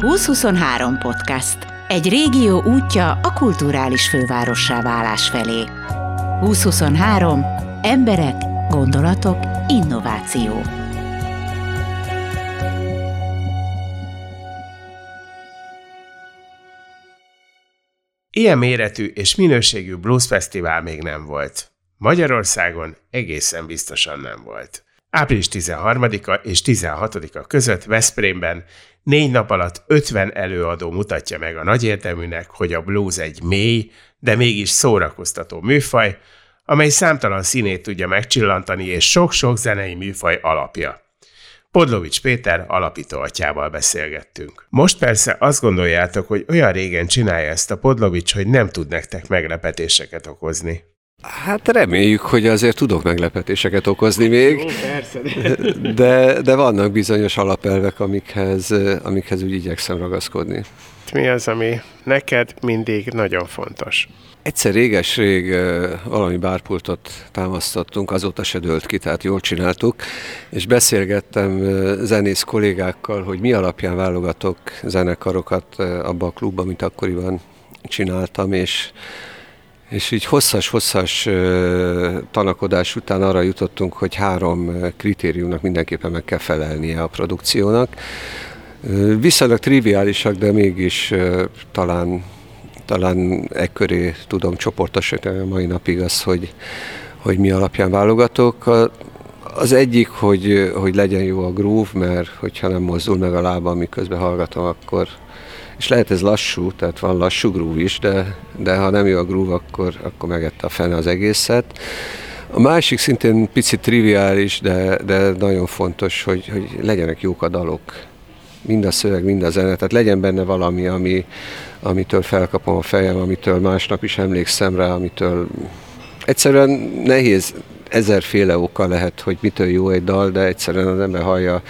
2023 podcast. Egy régió útja a kulturális fővárossá válás felé. 2023. Emberek, gondolatok, innováció. Ilyen méretű és minőségű blues fesztivál még nem volt. Magyarországon egészen biztosan nem volt. Április 13-a és 16-a között Veszprémben négy nap alatt 50 előadó mutatja meg a nagy értelműnek, hogy a blues egy mély, de mégis szórakoztató műfaj, amely számtalan színét tudja megcsillantani és sok-sok zenei műfaj alapja. Podlovics Péter alapító atyával beszélgettünk. Most persze azt gondoljátok, hogy olyan régen csinálja ezt a Podlovics, hogy nem tud nektek meglepetéseket okozni. Hát reméljük, hogy azért tudok meglepetéseket okozni még. Jó, persze. De, de vannak bizonyos alapelvek, amikhez, amikhez úgy igyekszem ragaszkodni. Mi az, ami neked mindig nagyon fontos? Egyszer réges-rég valami bárpultot támasztottunk, azóta se dőlt ki, tehát jól csináltuk, és beszélgettem zenész kollégákkal, hogy mi alapján válogatok zenekarokat abba a klubba, mint akkoriban csináltam, és és így hosszas-hosszas tanakodás után arra jutottunk, hogy három kritériumnak mindenképpen meg kell felelnie a produkciónak. Viszonylag triviálisak, de mégis talán, talán ekköré tudom csoportosítani a mai napig az, hogy, hogy mi alapján válogatok. Az egyik, hogy, hogy legyen jó a groove, mert hogyha nem mozdul meg a lába, miközben hallgatom, akkor, és lehet ez lassú, tehát van lassú groove is, de, de ha nem jó a groove, akkor, akkor megette a fene az egészet. A másik szintén picit triviális, de, de nagyon fontos, hogy, hogy legyenek jók a dalok. Mind a szöveg, mind a zene, tehát legyen benne valami, ami, amitől felkapom a fejem, amitől másnap is emlékszem rá, amitől egyszerűen nehéz ezerféle oka lehet, hogy mitől jó egy dal, de egyszerűen az ember hallja a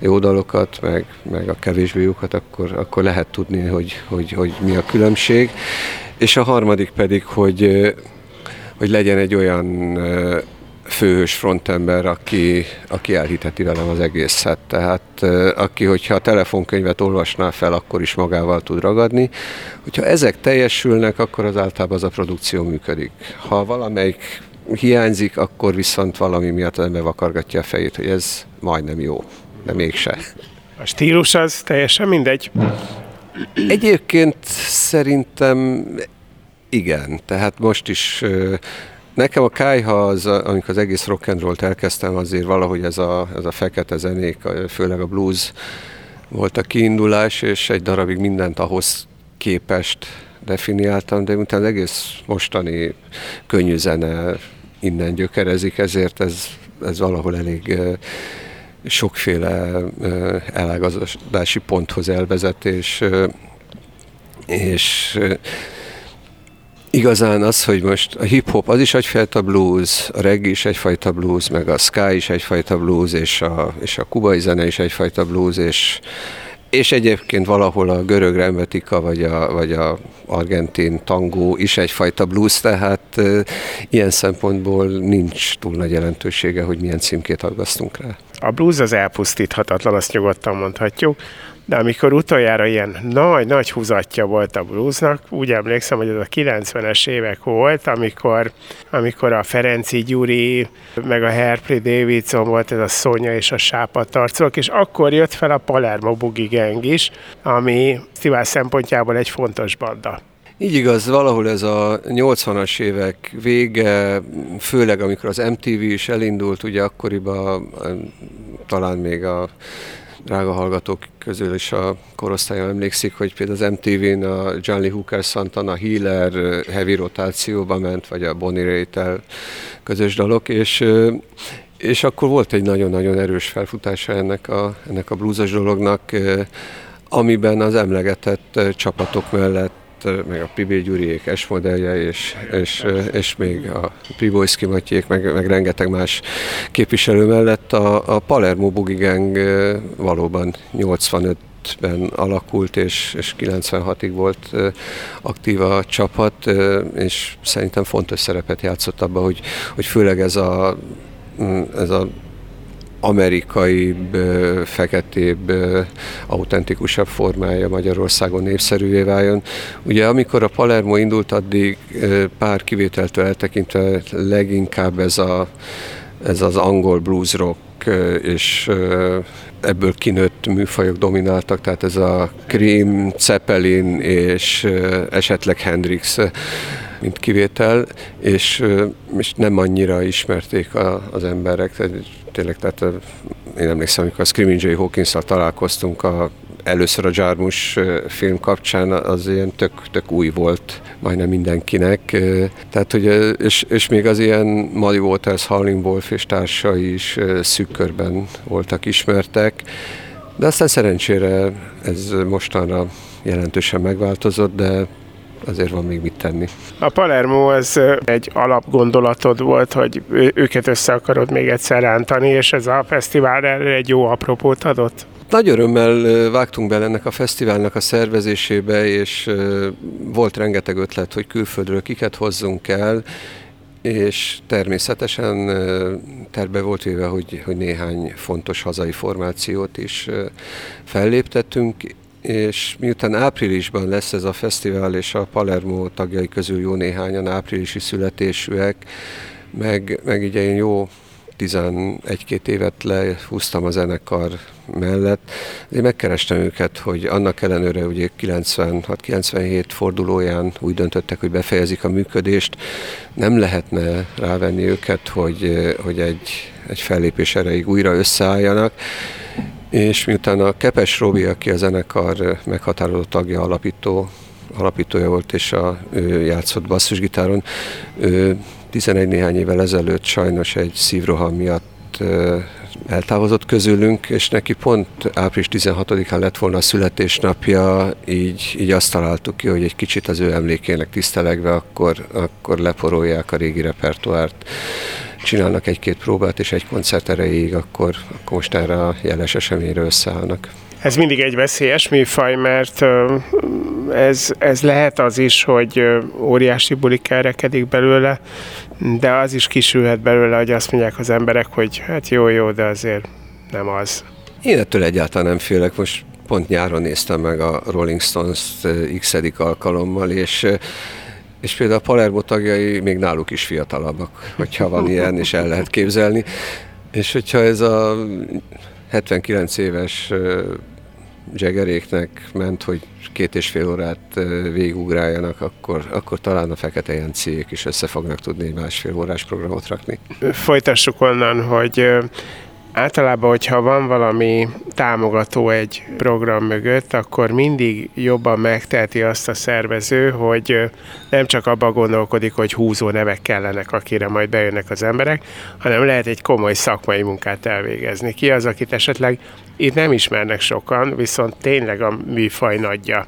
jó dalokat, meg, meg a kevésbé jókat, akkor, akkor lehet tudni, hogy, hogy, hogy mi a különbség. És a harmadik pedig, hogy, hogy legyen egy olyan főhős frontember, aki, aki elhiteti velem az egészet. Tehát aki, hogyha a telefonkönyvet olvasná fel, akkor is magával tud ragadni. Hogyha ezek teljesülnek, akkor az általában az a produkció működik. Ha valamelyik hiányzik, akkor viszont valami miatt ember vakargatja a fejét, hogy ez majdnem jó, de mégse. A stílus az teljesen mindegy? Egyébként szerintem igen, tehát most is Nekem a kájha, az, amikor az egész rock and roll-t elkezdtem, azért valahogy ez a, ez a fekete zenék, főleg a blues volt a kiindulás, és egy darabig mindent ahhoz képest definiáltam, de utána az egész mostani könnyű zene, innen gyökerezik, ezért ez, ez valahol elég sokféle elágazási ponthoz elvezet, és, és igazán az, hogy most a hip-hop az is egyfajta blues, a reggae is egyfajta blues, meg a sky is egyfajta blues, és a, és a kubai zene is egyfajta blues, és és egyébként valahol a görög rembetika, vagy a, vagy a argentin tangó is egyfajta blues, tehát e, ilyen szempontból nincs túl nagy jelentősége, hogy milyen címkét aggasztunk rá. A blues az elpusztíthatatlan, azt nyugodtan mondhatjuk de amikor utoljára ilyen nagy-nagy húzatja volt a bluesnak, úgy emlékszem, hogy ez a 90-es évek volt, amikor, amikor a Ferenci Gyuri, meg a Herpley Davidson volt ez a Szonya és a Sápatarcok, és akkor jött fel a Palermo Boogie Gang is, ami Szivás szempontjából egy fontos banda. Így igaz, valahol ez a 80-as évek vége, főleg amikor az MTV is elindult, ugye akkoriban talán még a drága hallgatók közül is a korosztályon emlékszik, hogy például az MTV-n a John Lee Hooker, Santana, Healer heavy rotációba ment, vagy a Bonnie Raitt közös dalok, és és akkor volt egy nagyon-nagyon erős felfutása ennek a, ennek a bluesos dolognak, amiben az emlegetett csapatok mellett meg a Pibé Gyuriék esmodellje, és, és, és még a Pribojszki Matyék, meg, meg rengeteg más képviselő mellett. A, a Palermo Boogie Gang valóban 85 ben alakult, és, és 96-ig volt aktív a csapat, és szerintem fontos szerepet játszott abban, hogy, hogy főleg ez a, ez a amerikai, feketébb, autentikusabb formája Magyarországon népszerűvé váljon. Ugye amikor a Palermo indult, addig pár kivételtől eltekintve leginkább ez, a, ez az angol blues rock és ebből kinőtt műfajok domináltak, tehát ez a Cream, Zeppelin és esetleg Hendrix mint kivétel, és, és nem annyira ismerték a, az emberek, tehát tényleg, tehát én emlékszem, amikor a Screaming Jay hawkins találkoztunk a először a Jarmus film kapcsán az ilyen tök, tök új volt majdnem mindenkinek. Tehát, hogy, és, és még az ilyen Muddy Waters, Howling Wolf és társai is szűk körben voltak ismertek, de aztán szerencsére ez mostanra jelentősen megváltozott, de azért van még mit tenni. A Palermo az egy alapgondolatod volt, hogy őket össze akarod még egyszer rántani, és ez a fesztivál erre egy jó apropót adott? Nagy örömmel vágtunk bele ennek a fesztiválnak a szervezésébe, és volt rengeteg ötlet, hogy külföldről kiket hozzunk el, és természetesen terve volt véve, hogy, hogy néhány fontos hazai formációt is felléptettünk, és miután áprilisban lesz ez a fesztivál, és a Palermo tagjai közül jó néhányan áprilisi születésűek, meg, meg ugye én jó 11-két évet lehúztam a zenekar mellett. Én megkerestem őket, hogy annak ellenőre ugye 96-97 fordulóján úgy döntöttek, hogy befejezik a működést, nem lehetne rávenni őket, hogy, hogy egy, egy fellépés erejéig újra összeálljanak, és miután a Kepes Robi, aki a zenekar meghatározó tagja, alapító, alapítója volt, és a, ő játszott basszusgitáron, ő 11 néhány évvel ezelőtt sajnos egy szívroham miatt eltávozott közülünk, és neki pont április 16-án lett volna a születésnapja, így, így azt találtuk ki, hogy egy kicsit az ő emlékének tisztelegve, akkor, akkor leporolják a régi repertoárt csinálnak egy-két próbát és egy koncert erejéig, akkor, akkor most erre a jeles eseményre összeállnak. Ez mindig egy veszélyes műfaj, mert ez, ez lehet az is, hogy óriási buli kerekedik belőle, de az is kisülhet belőle, hogy azt mondják az emberek, hogy hát jó, jó, de azért nem az. Én ettől egyáltalán nem félek. Most pont nyáron néztem meg a Rolling Stones-t x alkalommal, és és például a Palermo tagjai még náluk is fiatalabbak, hogyha van ilyen, és el lehet képzelni. És hogyha ez a 79 éves Jaggeréknek ment, hogy két és fél órát végigugráljanak, akkor, akkor talán a fekete jenciék is össze fognak tudni egy másfél órás programot rakni. Folytassuk onnan, hogy Általában, hogyha van valami támogató egy program mögött, akkor mindig jobban megteheti azt a szervező, hogy nem csak abban gondolkodik, hogy húzó nevek kellenek, akire majd bejönnek az emberek, hanem lehet egy komoly szakmai munkát elvégezni. Ki az, akit esetleg itt nem ismernek sokan, viszont tényleg a műfaj nagyja.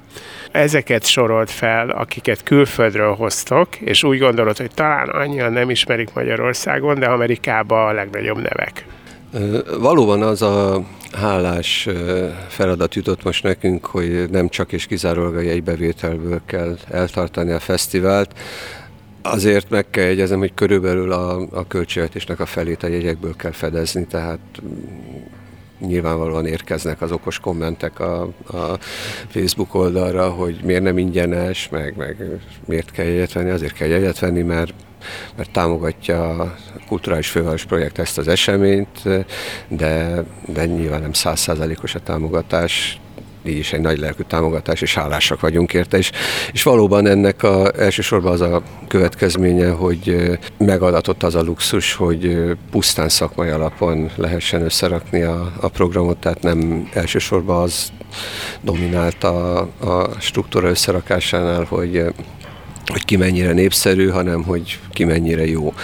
Ezeket sorolt fel, akiket külföldről hoztok, és úgy gondolod, hogy talán annyian nem ismerik Magyarországon, de Amerikában a legnagyobb nevek. Valóban az a hálás feladat jutott most nekünk, hogy nem csak és kizárólag a jegybevételből kell eltartani a fesztivált, Azért meg kell jegyeznem, hogy körülbelül a, a költségvetésnek a felét a jegyekből kell fedezni, tehát mm, nyilvánvalóan érkeznek az okos kommentek a, a Facebook oldalra, hogy miért nem ingyenes, meg, meg miért kell jegyet venni. Azért kell jegyet venni, mert mert támogatja a Kulturális Főváros Projekt ezt az eseményt, de, de nyilván nem százszázalékos a támogatás, így is egy nagy lelkű támogatás, és hálásak vagyunk érte, és, és valóban ennek a, elsősorban az a következménye, hogy megadatott az a luxus, hogy pusztán szakmai alapon lehessen összerakni a, a programot, tehát nem elsősorban az dominált a, a struktúra összerakásánál, hogy hogy ki mennyire népszerű, hanem hogy ki mennyire jó.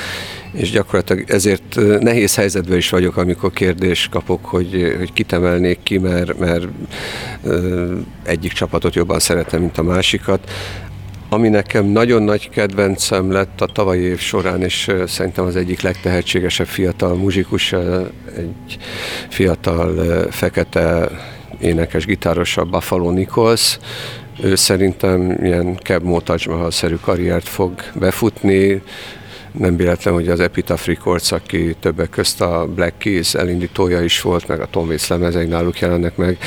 És gyakorlatilag ezért nehéz helyzetben is vagyok, amikor kérdés kapok, hogy, hogy kit emelnék ki, mert, mert egyik csapatot jobban szeretem, mint a másikat. Ami nekem nagyon nagy kedvencem lett a tavalyi év során, és szerintem az egyik legtehetségesebb fiatal muzsikus, egy fiatal fekete énekes, gitáros, a Buffalo Nichols, ő szerintem ilyen Keb Motajmahal-szerű karriert fog befutni, nem véletlen, hogy az Epitaph Records, aki többek közt a Black Keys elindítója is volt, meg a Tom Waits lemezei náluk jelennek meg,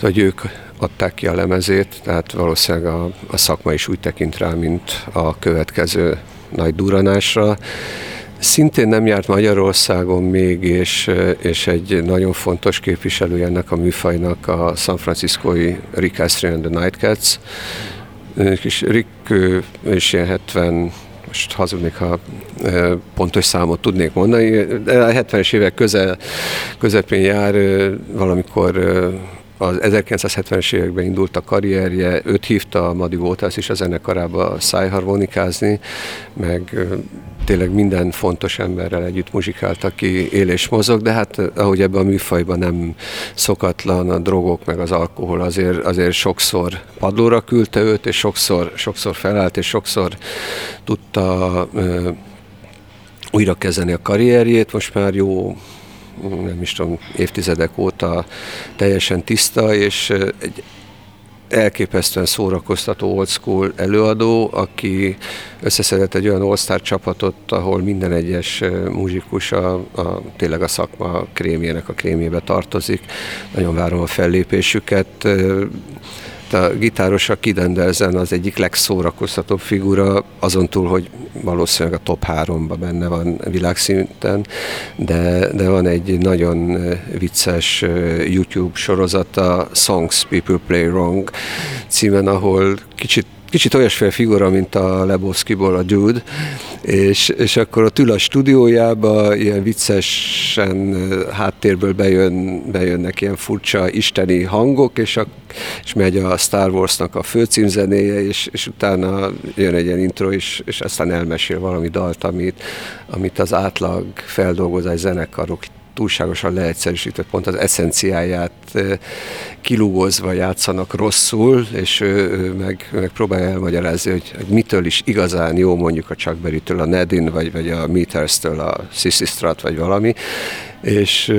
hogy ők adták ki a lemezét, tehát valószínűleg a, a szakma is úgy tekint rá, mint a következő nagy duranásra. Szintén nem járt Magyarországon még, és, és egy nagyon fontos képviselő ennek a műfajnak a San Franciscoi Rick Astley and the Nightcats. És Rick is ilyen 70 most hazudnék, ha pontos számot tudnék mondani, de a 70-es évek közel, közepén jár, valamikor az 1970-es években indult a karrierje, őt hívta a Muddy Waters is a zenekarába szájharmonikázni, meg tényleg minden fontos emberrel együtt muzsikált, aki él és mozog, de hát ahogy ebben a műfajban nem szokatlan a drogok meg az alkohol, azért, azért sokszor padlóra küldte őt, és sokszor, sokszor felállt, és sokszor tudta ö, újra kezdeni a karrierjét, most már jó nem is tudom, évtizedek óta teljesen tiszta, és egy elképesztően szórakoztató old school előadó, aki összeszedett egy olyan all csapatot, ahol minden egyes muzsikus a, a, tényleg a szakma krémjének a krémjébe tartozik. Nagyon várom a fellépésüket a gitáros a Kidendelzen az egyik legszórakoztatóbb figura, azon túl, hogy valószínűleg a top 3-ban benne van világszinten, de, de van egy nagyon vicces YouTube sorozata, Songs People Play Wrong címen, ahol kicsit kicsit olyasféle figura, mint a Lebowski-ból a Dude, és, és akkor ott ül a stúdiójába, ilyen viccesen háttérből bejön, bejönnek ilyen furcsa isteni hangok, és, a, és megy a Star Wars-nak a főcímzenéje, és, és utána jön egy ilyen intro, és, és aztán elmesél valami dalt, amit, amit az átlag feldolgozás zenekarok túlságosan leegyszerűsített pont az eszenciáját kilúgozva játszanak rosszul, és ő, meg, meg elmagyarázni, hogy, hogy mitől is igazán jó mondjuk a Chuck Berry-től a Nedin, vagy, vagy a Meters-től a Sissy Strat, vagy valami, és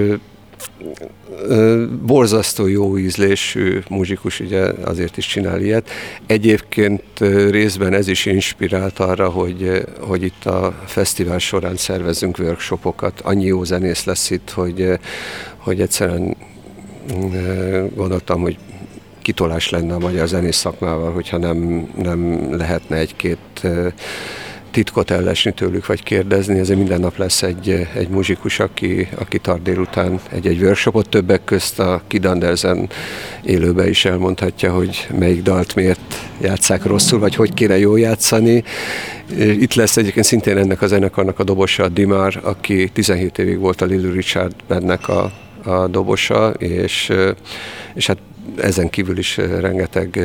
borzasztó jó ízlésű muzsikus, ugye azért is csinál ilyet. Egyébként részben ez is inspirált arra, hogy, hogy itt a fesztivál során szervezünk workshopokat. Annyi jó zenész lesz itt, hogy, hogy egyszerűen gondoltam, hogy kitolás lenne a magyar zenész szakmával, hogyha nem, nem lehetne egy-két titkot ellesni tőlük, vagy kérdezni, ezért minden nap lesz egy, egy muzsikus, aki, aki tart délután egy-egy workshopot, többek közt a Kid Andersen élőbe is elmondhatja, hogy melyik dalt miért játszák rosszul, vagy hogy kéne jól játszani. Itt lesz egyébként szintén ennek a zenekarnak a dobosa, a Dimar, aki 17 évig volt a Lily Richard a, a dobosa, és, és hát ezen kívül is rengeteg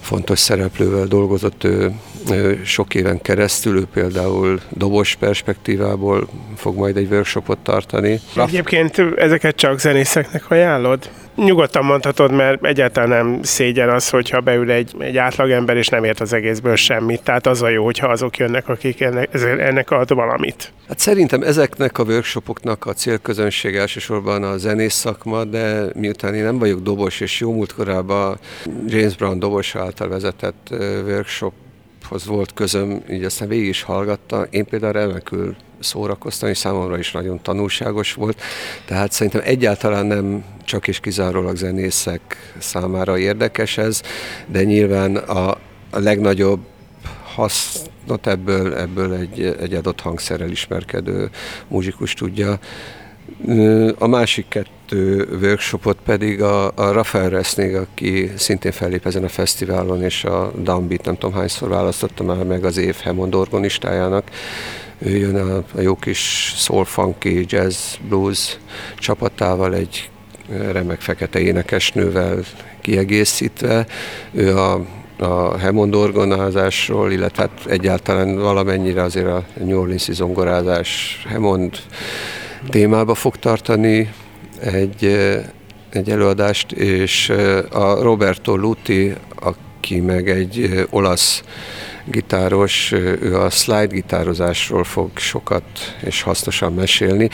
fontos szereplővel dolgozott ő, ő sok éven keresztül, ő például dobos perspektívából fog majd egy workshopot tartani. Egyébként ezeket csak zenészeknek ajánlod? Nyugodtan mondhatod, mert egyáltalán nem szégyen az, hogyha beül egy, egy átlagember, és nem ért az egészből semmit. Tehát az a jó, hogyha azok jönnek, akik ennek, ennek ad valamit. Hát szerintem ezeknek a workshopoknak a célközönség elsősorban a zenész szakma, de miután én nem vagyok dobos, és jó múltkorában James Brown dobos által vezetett workshophoz volt közöm, így aztán végig is hallgatta. Én például remekül szórakoztam, és számomra is nagyon tanulságos volt. Tehát szerintem egyáltalán nem csak és kizárólag zenészek számára érdekes ez, de nyilván a, a legnagyobb hasznot ebből, ebből egy, egy adott hangszerrel ismerkedő muzsikus tudja. A másik kettő workshopot pedig a, a Rafael Resnig, aki szintén fellép ezen a fesztiválon, és a Downbeat nem tudom hányszor választotta már meg az év Hammond orgonistájának. Ő jön a, a jó kis soul funky jazz blues csapatával egy remek fekete énekesnővel kiegészítve. Ő a a Hammond orgonázásról, illetve hát egyáltalán valamennyire azért a New Orleans-i zongorázás Hammond témába fog tartani egy, egy előadást, és a Roberto Luti, aki meg egy olasz gitáros, ő a slide gitározásról fog sokat és hasznosan mesélni.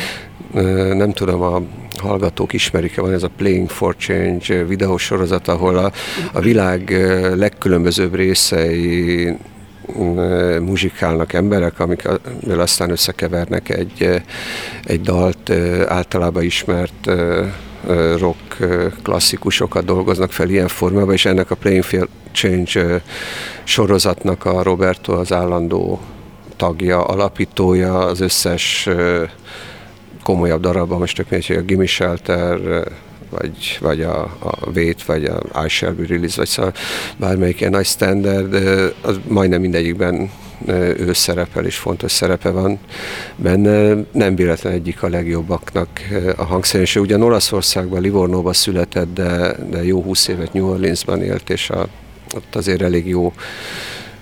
Nem tudom, a hallgatók ismerik-e, van ez a Playing for Change videósorozat, ahol a, a világ legkülönbözőbb részei muzsikálnak emberek, amikkel aztán összekevernek egy, egy dalt, általában ismert rock klasszikusokat dolgoznak fel ilyen formában, és ennek a Playing Field Change sorozatnak a Roberto az állandó tagja, alapítója, az összes komolyabb darabban, most tök mindegy, a Gimme Shelter, vagy, vagy a, a Wait, vagy a I Shall Be Released, vagy szóval bármelyik ilyen nagy standard, az majdnem mindegyikben ő szerepel, és fontos szerepe van benne. Nem véletlen egyik a legjobbaknak a hangszerése. Ugyan Olaszországban, Livornóban született, de, de jó húsz évet New Orleansban élt, és a, ott azért elég jó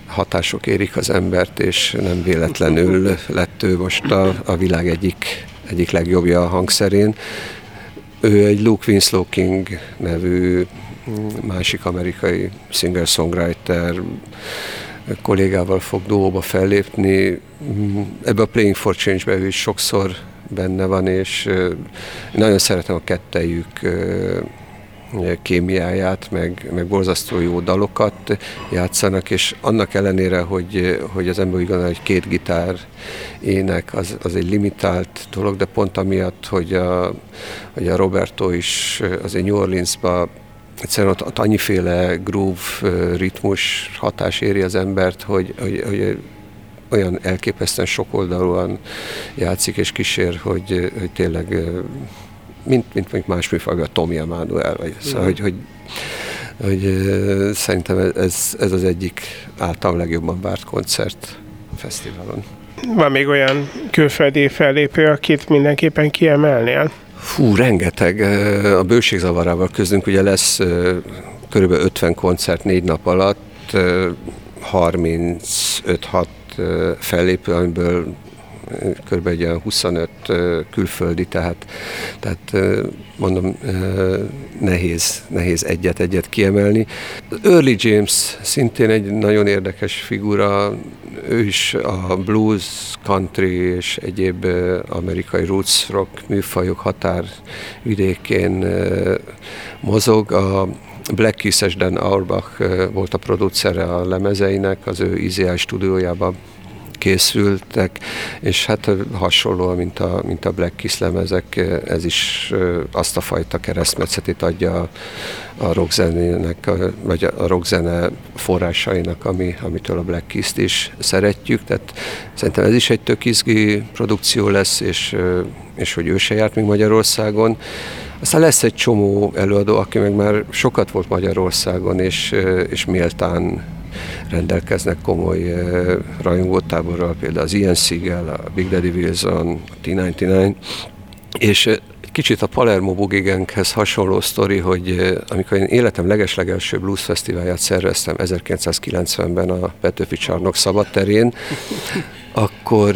hatások érik az embert, és nem véletlenül lett ő most a, a világ egyik, egyik legjobbja a hangszerén. Ő egy Luke Winslow King nevű másik amerikai singer-songwriter kollégával fog duóba fellépni. Ebbe a Playing for Change-be ő is sokszor benne van, és nagyon szeretem a kettejük kémiáját, meg, meg borzasztó jó dalokat játszanak, és annak ellenére, hogy, hogy az ember úgy gondolja, hogy két gitár ének, az, az egy limitált dolog, de pont amiatt, hogy a, hogy a Roberto is azért New Orleansba egyszerűen ott, ott annyiféle groove, ritmus hatás éri az embert, hogy, hogy, hogy olyan elképesztően sokoldalúan játszik és kísér, hogy, hogy tényleg mint, mint mondjuk más műfajban, Tomi Emanuel, vagy szóval, hogy, hogy, hogy szerintem ez, ez az egyik általam legjobban várt koncert a fesztiválon. Van még olyan külföldi fellépő, akit mindenképpen kiemelnél? Fú, rengeteg. A bőségzavarával közünk ugye lesz körülbelül 50 koncert négy nap alatt, 35-6 fellépő, amiből kb. egy 25 külföldi, tehát, tehát mondom, nehéz, nehéz egyet-egyet kiemelni. Early James szintén egy nagyon érdekes figura, ő is a blues, country és egyéb amerikai roots rock műfajok határvidékén mozog. A Black Kiss-es Dan Auerbach volt a producere a lemezeinek, az ő IZI stúdiójában készültek, és hát hasonlóan, mint a, mint a Black Kiss lemezek, ez is azt a fajta keresztmetszetét adja a rockzenének, vagy a rockzene forrásainak, ami, amitől a Black Kiss-t is szeretjük, tehát szerintem ez is egy tök izgi produkció lesz, és, és hogy ő se járt még Magyarországon. Aztán lesz egy csomó előadó, aki meg már sokat volt Magyarországon, és, és méltán rendelkeznek komoly rajongótáborral, például az Ian Seagal, a Big Daddy Wilson, a T99, és kicsit a Palermo Bugigenkhez hasonló sztori, hogy amikor én életem legeslegelső blues fesztiválját szerveztem 1990-ben a Petőfi Csarnok szabadterén, akkor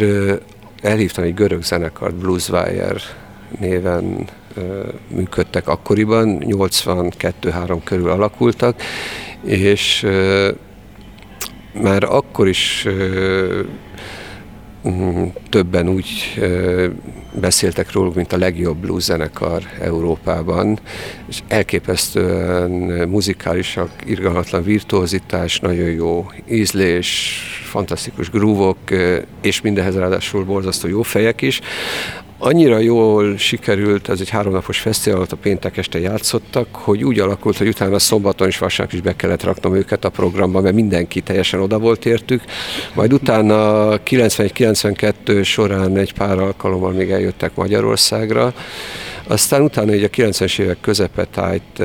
elhívtam egy görög zenekart, Blueswire néven működtek akkoriban, 82-3 körül alakultak, és már akkor is többen úgy beszéltek róluk, mint a legjobb blues zenekar Európában, és elképesztően muzikálisak, irgalmatlan virtuózitás, nagyon jó ízlés, fantasztikus grúvok, és mindehez ráadásul borzasztó jó fejek is, annyira jól sikerült, ez egy háromnapos fesztivál a péntek este játszottak, hogy úgy alakult, hogy utána szombaton és vasárnap is be kellett raknom őket a programba, mert mindenki teljesen oda volt értük. Majd utána 91-92 során egy pár alkalommal még eljöttek Magyarországra. Aztán utána egy a 90-es évek közepetájt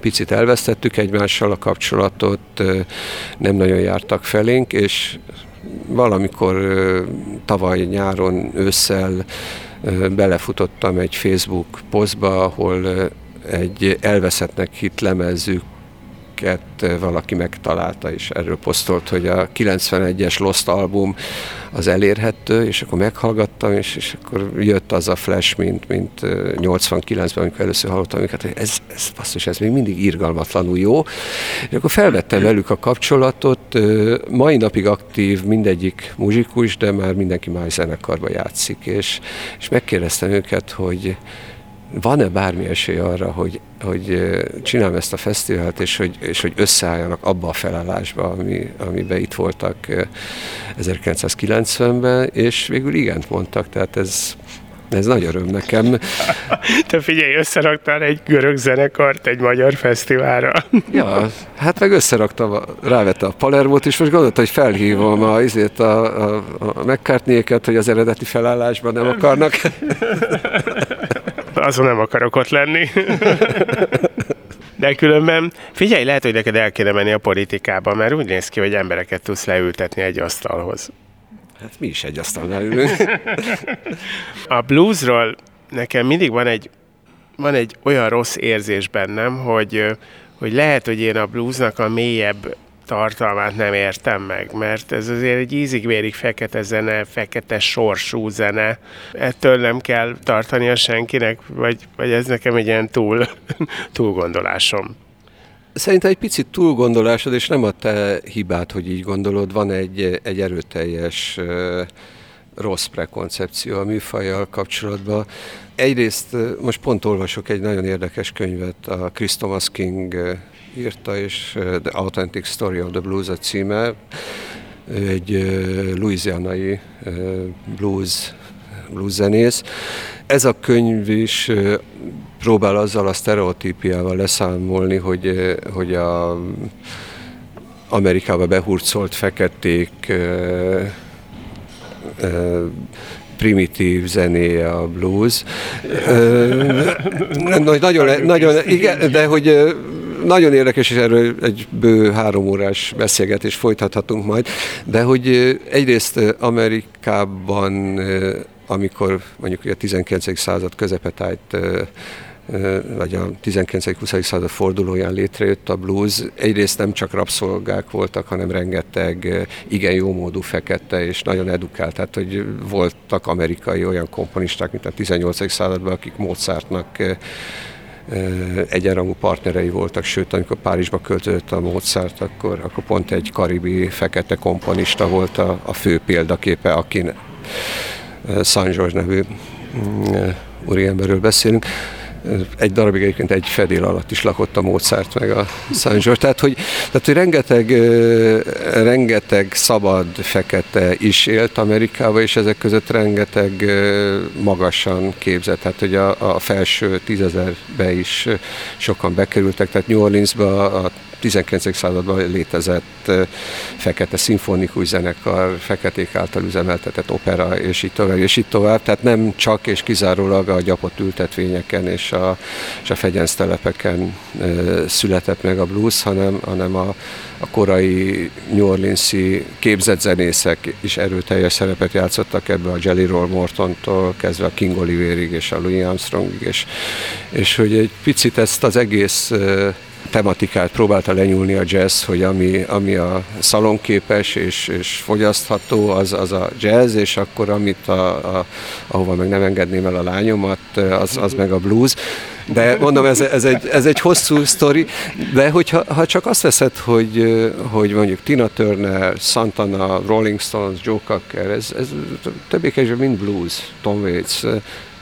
picit elvesztettük egymással a kapcsolatot, nem nagyon jártak felénk, és valamikor tavaly nyáron, ősszel belefutottam egy Facebook posztba, ahol egy elveszettnek hit lemezük amiket valaki megtalálta, és erről posztolt, hogy a 91-es Lost album az elérhető, és akkor meghallgattam, és, és akkor jött az a flash, mint, mint 89-ben, amikor először hallottam őket, hogy ez, ez, basszus, ez még mindig irgalmatlanul jó. És akkor felvettem velük a kapcsolatot, mai napig aktív mindegyik muzsikus, de már mindenki más zenekarba játszik, és, és megkérdeztem őket, hogy van-e bármi esély arra, hogy, hogy csinálom ezt a fesztivált, és hogy, és hogy összeálljanak abba a felállásba, ami, amiben itt voltak 1990-ben, és végül igent mondtak, tehát ez, ez nagy öröm nekem. Te figyelj, összeraktál egy görög zenekart egy magyar fesztiválra. Ja, hát meg összeraktam, rávette a Palermot is, most gondoltam, hogy felhívom a, azért a, a, a hogy az eredeti felállásban nem akarnak. Azon nem akarok ott lenni. De különben, figyelj, lehet, hogy neked el kéne menni a politikába, mert úgy néz ki, hogy embereket tudsz leültetni egy asztalhoz. Hát mi is egy asztalnál ülünk. a bluesról nekem mindig van egy, van egy olyan rossz érzés bennem, hogy, hogy lehet, hogy én a bluesnak a mélyebb tartalmát nem értem meg, mert ez azért egy ízig-vérig fekete zene, fekete sorsú zene. Ettől nem kell tartani a senkinek, vagy, vagy ez nekem egy ilyen túl, túlgondolásom. Szerintem egy picit túlgondolásod, és nem a te hibát, hogy így gondolod, van egy, egy erőteljes rossz prekoncepció a műfajjal kapcsolatban. Egyrészt most pont olvasok egy nagyon érdekes könyvet, a Chris Thomas King írta, és The Authentic Story of the Blues a címe. Ő egy louisianai blues, blues zenész. Ez a könyv is próbál azzal a sztereotípiával leszámolni, hogy, hogy a Amerikába behurcolt feketék primitív zenéje a blues. nagyon, nagyon, igen, de hogy nagyon érdekes, és erről egy bő három órás beszélgetés folytathatunk majd, de hogy egyrészt Amerikában, amikor mondjuk a 19. század közepet vagy a 19-20. század fordulóján létrejött a blues. Egyrészt nem csak rabszolgák voltak, hanem rengeteg igen jó módú fekete és nagyon edukált. Tehát, hogy voltak amerikai olyan komponisták, mint a 18. században, akik Mozartnak egyenrangú partnerei voltak, sőt, amikor Párizsba költözött a Mozart, akkor, akkor pont egy karibi fekete komponista volt a, a fő példaképe, akin San George nevű mm, úriemberről beszélünk egy darabig egyébként egy fedél alatt is lakott a Mozart meg a George. Tehát, hogy, tehát, hogy rengeteg, rengeteg szabad fekete is élt Amerikába, és ezek között rengeteg magasan képzett. Tehát, hogy a, a felső tízezerbe is sokan bekerültek. Tehát New Orleansba a 19. században létezett fekete szimfonikus zenekar, feketék által üzemeltetett opera, és így tovább, és így tovább. Tehát nem csak és kizárólag a gyapott ültetvényeken és a, és a fegyensztelepeken született meg a blues, hanem, hanem a, a korai New Orleans-i képzett zenészek is erőteljes szerepet játszottak ebbe a Jelly Roll Mortontól kezdve a King Oliverig és a Louis Armstrongig, és, és hogy egy picit ezt az egész tematikát próbálta lenyúlni a jazz, hogy ami, ami a szalonképes és, és fogyasztható, az, az a jazz, és akkor amit a, a, ahova meg nem engedném el a lányomat, az, az meg a blues. De mondom, ez, ez, egy, ez egy hosszú sztori, de hogyha ha csak azt veszed, hogy, hogy mondjuk Tina Turner, Santana, Rolling Stones, Joe Cocker, ez, ez többé-kevésbé mind blues, Tom Waits,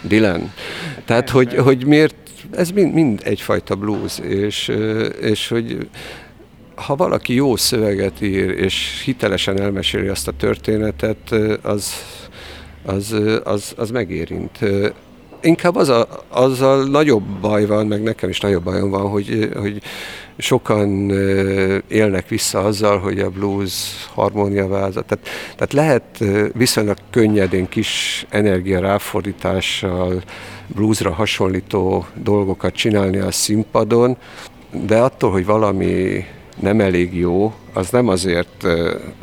Dylan. Tehát, hogy, hogy miért ez mind, mind egyfajta blues, és, és hogy ha valaki jó szöveget ír, és hitelesen elmeséli azt a történetet, az, az, az, az megérint. Inkább az a, azzal nagyobb baj van, meg nekem is nagyobb bajom van, hogy, hogy sokan élnek vissza azzal, hogy a blues harmóniavázat. Tehát, tehát lehet viszonylag könnyedén kis energia ráfordítással bluesra hasonlító dolgokat csinálni a színpadon, de attól, hogy valami nem elég jó, az nem azért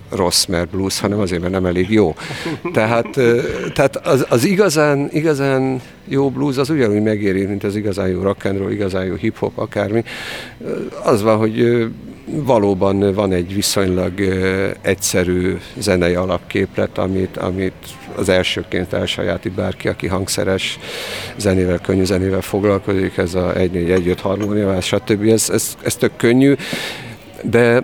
rossz, mert blues, hanem azért, mert nem elég jó. Tehát, tehát az, az igazán, igazán jó blues az ugyanúgy megéri, mint az igazán jó rock and roll, igazán jó hip-hop, akármi. Az van, hogy valóban van egy viszonylag egyszerű zenei alapképlet, amit, amit az elsőként elsajátít bárki, aki hangszeres zenével, könnyű zenével foglalkozik, ez a 1-4-1-5 harmónia, stb. Ez, ez, ez tök könnyű, de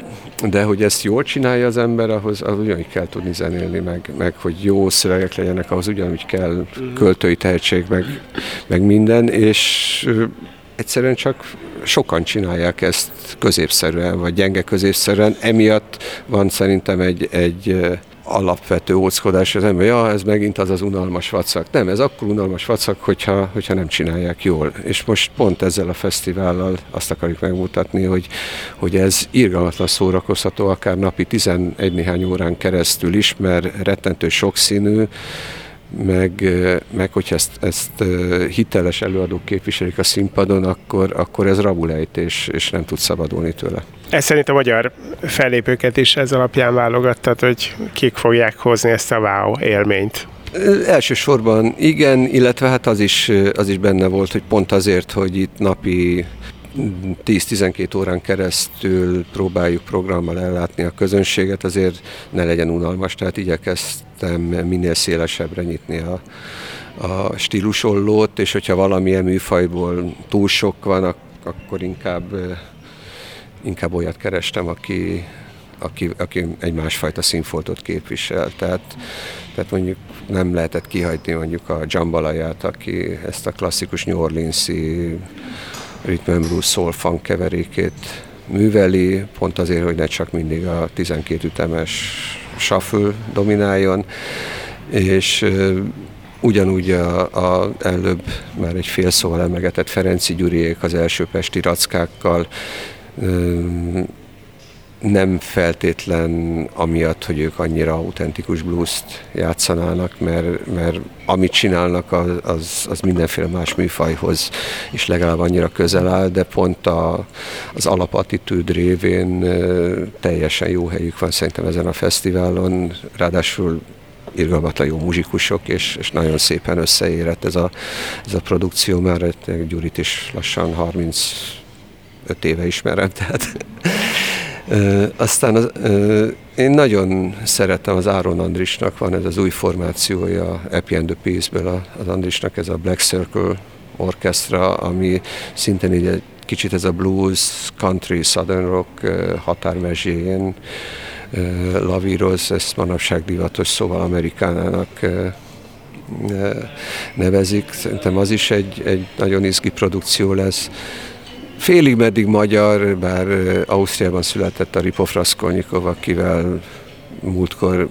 de hogy ezt jól csinálja az ember, ahhoz, ahhoz ugyanúgy kell tudni zenélni, meg, meg hogy jó szövegek legyenek, ahhoz ugyanúgy kell mhm. költői tehetség, meg, meg minden, és egyszerűen csak sokan csinálják ezt középszerűen, vagy gyenge középszerűen, emiatt van szerintem egy, egy alapvető óckodás az ember, ja, ez megint az az unalmas vacak. Nem, ez akkor unalmas vacak, hogyha, hogyha nem csinálják jól. És most pont ezzel a fesztivállal azt akarjuk megmutatni, hogy, hogy ez irgalmatlan szórakozható, akár napi 11 néhány órán keresztül is, mert rettentő sokszínű, meg, meg hogyha ezt, ezt hiteles előadók képviselik a színpadon, akkor, akkor ez rabulejtés, és nem tud szabadulni tőle. Ez szerint a magyar fellépőket is ez alapján válogattad, hogy kik fogják hozni ezt a wow élményt? Elsősorban igen, illetve hát az is, az is benne volt, hogy pont azért, hogy itt napi 10-12 órán keresztül próbáljuk programmal ellátni a közönséget, azért ne legyen unalmas, tehát igyekeztem minél szélesebbre nyitni a, a stílusollót, és hogyha valamilyen műfajból túl sok van, akkor inkább, inkább olyat kerestem, aki, aki, aki egy másfajta színfoltot képvisel. Tehát, tehát mondjuk nem lehetett kihagyni mondjuk a jambalaját, aki ezt a klasszikus New Orleans-i rhythm and soul funk keverékét műveli, pont azért, hogy ne csak mindig a 12 ütemes shuffle domináljon, és ugyanúgy a, a előbb már egy fél szóval emlegetett Ferenci Gyuriék az első pesti rackákkal nem feltétlen amiatt, hogy ők annyira autentikus blues-t játszanának, mert, mert amit csinálnak, az, az, az mindenféle más műfajhoz is legalább annyira közel áll, de pont a, az alapatitűd révén teljesen jó helyük van szerintem ezen a fesztiválon, ráadásul irgalmatlan jó muzsikusok, és, és nagyon szépen összeérett ez a, ez a produkció, már Gyurit is lassan 35 éve ismerem, tehát aztán az, én nagyon szeretem az Áron Andrisnak, van ez az új formációja, Epi and the Peace-ből az Andrisnak, ez a Black Circle orchestra, ami szintén egy kicsit ez a blues, country, southern rock határmezséjén lavíroz, ezt manapság divatos szóval amerikánának nevezik. Szerintem az is egy, egy nagyon izgi produkció lesz. Félig meddig magyar, bár Ausztriában született a Raskolnikov, akivel múltkor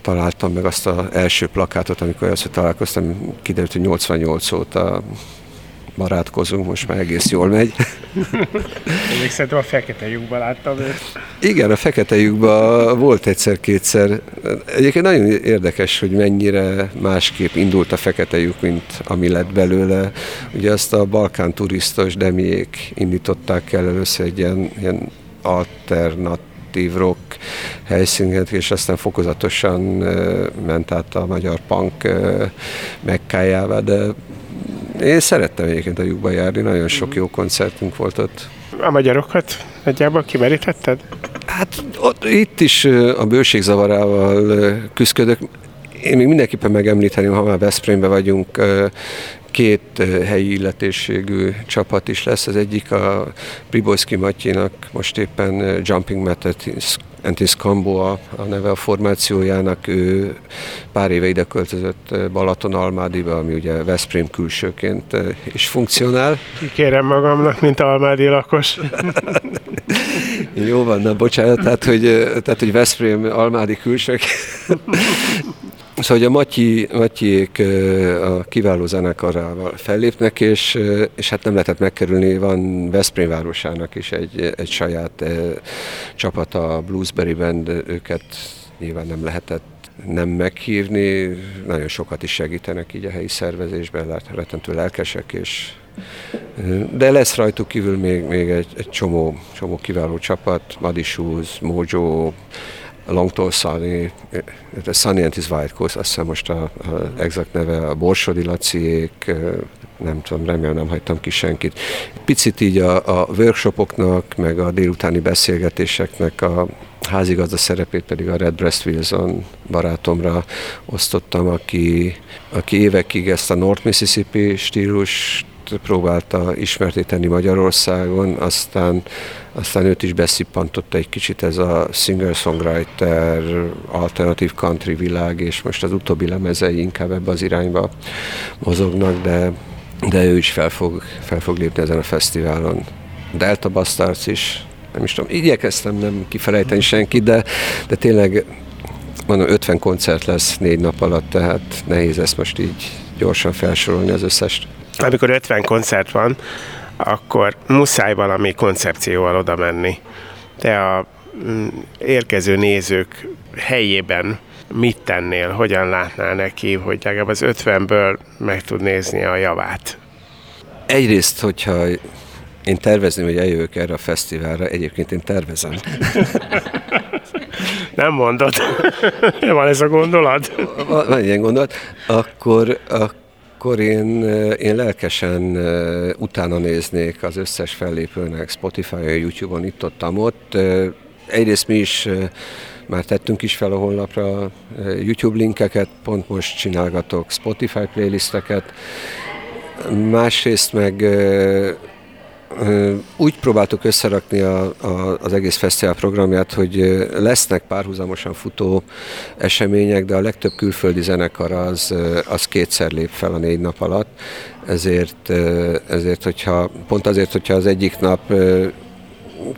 találtam meg azt az első plakátot, amikor először találkoztam, kiderült, hogy 88 óta barátkozunk, most már egész jól megy. Még szerintem a fekete lyukban láttam őt. Igen, a fekete lyukban volt egyszer-kétszer. Egyébként nagyon érdekes, hogy mennyire másképp indult a fekete lyuk, mint ami lett belőle. Ugye azt a balkán turistos demiék indították el először egy ilyen, ilyen alternat rock helyszínet, és aztán fokozatosan ment át a magyar punk mekkájává, de én szerettem egyébként a lyukba járni, nagyon sok jó koncertünk volt ott. A magyarokat nagyjából kimerítetted? Hát ott, itt is a bőségzavarával küzdök. Én még mindenképpen megemlíteném, ha már Veszprémbe vagyunk, két helyi illetésségű csapat is lesz. Az egyik a Pribojszki Matyinak most éppen Jumping Methodist Entis Kambo a, neve a formációjának, ő pár éve ide költözött Balaton Almádiba, ami ugye Veszprém külsőként is funkcionál. Kikérem magamnak, mint almádi lakos. Jó van, na bocsánat, tehát hogy, tehát, hogy Veszprém almádi külsők. Szóval hogy a Matyi, Matyiék a kiváló zenekarával fellépnek, és, és hát nem lehetett megkerülni, van Veszprém városának is egy, egy saját csapata, a Bluesberry Band, őket nyilván nem lehetett nem meghívni, nagyon sokat is segítenek így a helyi szervezésben, rettentő lelkesek, és de lesz rajtuk kívül még, még egy, egy csomó, csomó kiváló csapat, Shoes, Mojo, Longtól Sunny, a Sunny and his White Coast, azt hiszem most a, a exakt neve, a Borsodi Laciék, nem tudom, remélem nem hagytam ki senkit. Picit így a, a workshopoknak, meg a délutáni beszélgetéseknek a házigazda szerepét pedig a Red Breast Wilson barátomra osztottam, aki, aki évekig ezt a North Mississippi stílus próbálta ismertéteni Magyarországon, aztán, aztán őt is beszippantotta egy kicsit ez a singer-songwriter, alternatív country világ, és most az utóbbi lemezei inkább ebbe az irányba mozognak, de, de ő is fel fog, fel fog lépni ezen a fesztiválon. Delta Bastards is, nem is tudom, igyekeztem nem kifelejteni senkit, de, de tényleg mondom, 50 koncert lesz négy nap alatt, tehát nehéz ezt most így gyorsan felsorolni az összest. Amikor 50 koncert van, akkor muszáj valami koncepcióval oda menni. Te a mm, érkező nézők helyében mit tennél, hogyan látnál neki, hogy legalább az 50-ből meg tud nézni a javát? Egyrészt, hogyha én tervezni, hogy eljövök erre a fesztiválra, egyébként én tervezem. Nem mondod. Van ez a gondolat? Van ilyen gondolat. Akkor, akkor én, én lelkesen utána néznék az összes fellépőnek Spotify-on, YouTube-on, itt ott, ott. Egyrészt mi is már tettünk is fel a honlapra YouTube linkeket, pont most csinálgatok Spotify playlisteket. Másrészt meg úgy próbáltuk összerakni a, a, az egész fesztivál programját, hogy lesznek párhuzamosan futó események, de a legtöbb külföldi zenekar az, az kétszer lép fel a négy nap alatt, ezért, ezért hogyha, pont azért, hogyha az egyik nap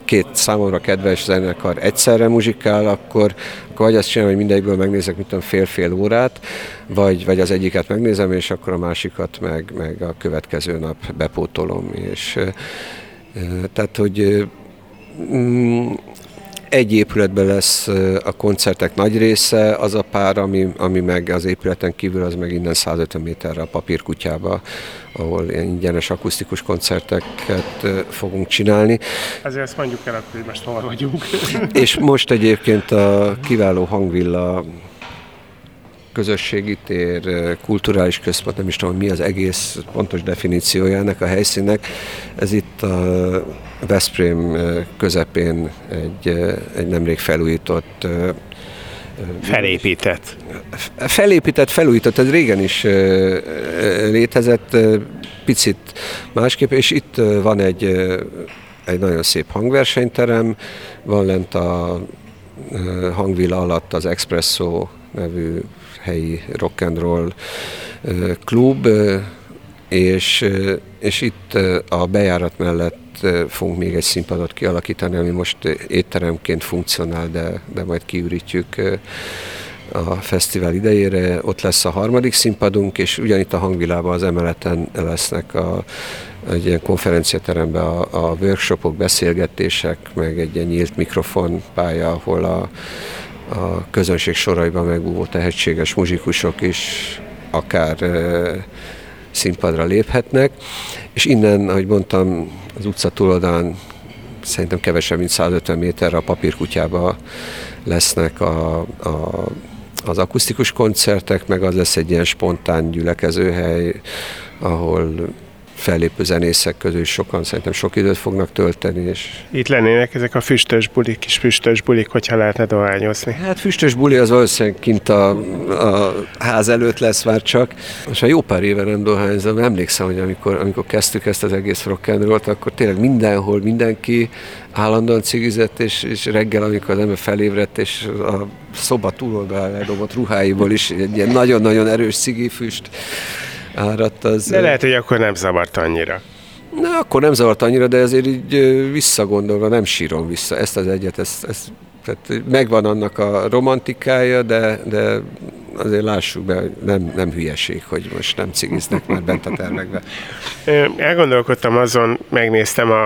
két számomra kedves zenekar egyszerre muzsikál, akkor, akkor vagy azt csinálom, hogy mindegyikből megnézek, mit tudom, fél-fél órát, vagy, vagy az egyiket megnézem, és akkor a másikat meg, meg a következő nap bepótolom. És, tehát, hogy mm, egy épületben lesz a koncertek nagy része, az a pár, ami, ami meg az épületen kívül, az meg innen 150 méterre a papírkutyába, ahol ilyen ingyenes akusztikus koncerteket fogunk csinálni. Ezért ezt mondjuk el, hogy most hol vagyunk. És most egyébként a kiváló hangvilla közösségi tér, kulturális központ, nem is tudom, mi az egész pontos definíciója ennek a helyszínnek. Ez itt a Veszprém közepén egy, egy nemrég felújított Felépített. Felépített, felújított, ez régen is létezett, picit másképp, és itt van egy, egy nagyon szép hangversenyterem, van lent a hangvilla alatt az Espresso nevű helyi rock and roll klub, és, és itt a bejárat mellett fogunk még egy színpadot kialakítani, ami most étteremként funkcionál, de, de majd kiürítjük a fesztivál idejére. Ott lesz a harmadik színpadunk, és ugyanitt a hangvilában az emeleten lesznek a, egy ilyen konferenciateremben a, a workshopok, beszélgetések, meg egy ilyen nyílt mikrofon pálya, ahol a, a közönség soraiban megbúvó tehetséges muzsikusok is akár színpadra léphetnek, és innen, ahogy mondtam, az utca túloldalán szerintem kevesebb, mint 150 méterre a papírkutyába lesznek a, a, az akusztikus koncertek, meg az lesz egy ilyen spontán gyülekezőhely, ahol fellépő zenészek közül sokan szerintem sok időt fognak tölteni. És... Itt lennének ezek a füstös bulik, kis füstös bulik, hogyha lehetne dohányozni. Hát füstös buli az valószínűleg kint a, a ház előtt lesz már csak. Most a jó pár éve nem dohányzom, emlékszem, hogy amikor, amikor kezdtük ezt az egész rock and roll akkor tényleg mindenhol mindenki állandóan cigizett, és, és reggel, amikor az ember felébredt, és a szoba túloldalán eldobott ruháiból is egy ilyen nagyon-nagyon erős cigifüst áradt. Az, de lehet, hogy akkor nem zavart annyira. Na, akkor nem zavart annyira, de ezért így visszagondolva nem sírom vissza. Ezt az egyet, ezt, ezt tehát megvan annak a romantikája, de, de azért lássuk be, hogy nem, nem hülyeség, hogy most nem cigiznek már bent a termekbe. Elgondolkodtam azon, megnéztem a,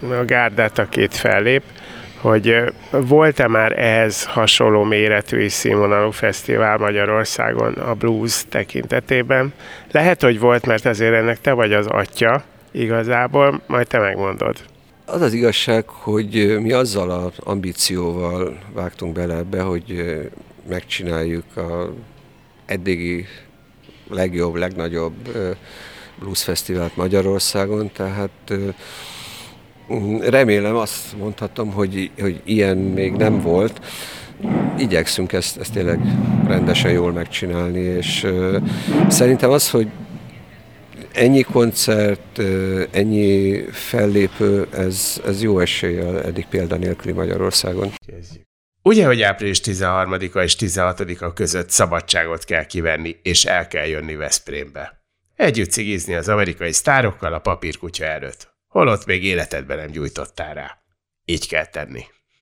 a gárdát, akit fellép, hogy volt-e már ehhez hasonló méretű és színvonalú fesztivál Magyarországon a blues tekintetében? Lehet, hogy volt, mert azért ennek te vagy az atya igazából, majd te megmondod. Az az igazság, hogy mi azzal az ambícióval vágtunk bele ebbe, hogy megcsináljuk a eddigi legjobb, legnagyobb bluesfesztivált Magyarországon, tehát remélem azt mondhatom, hogy, hogy ilyen még nem volt. Igyekszünk ezt, ezt tényleg rendesen jól megcsinálni, és uh, szerintem az, hogy ennyi koncert, ennyi fellépő, ez, ez jó eséllyel eddig nélküli Magyarországon. Kezdjük. Ugye, hogy április 13-a és 16-a között szabadságot kell kivenni, és el kell jönni Veszprémbe. Együtt cigizni az amerikai sztárokkal a papírkutya előtt. Holott még életedben nem gyújtottál rá. Így kell tenni.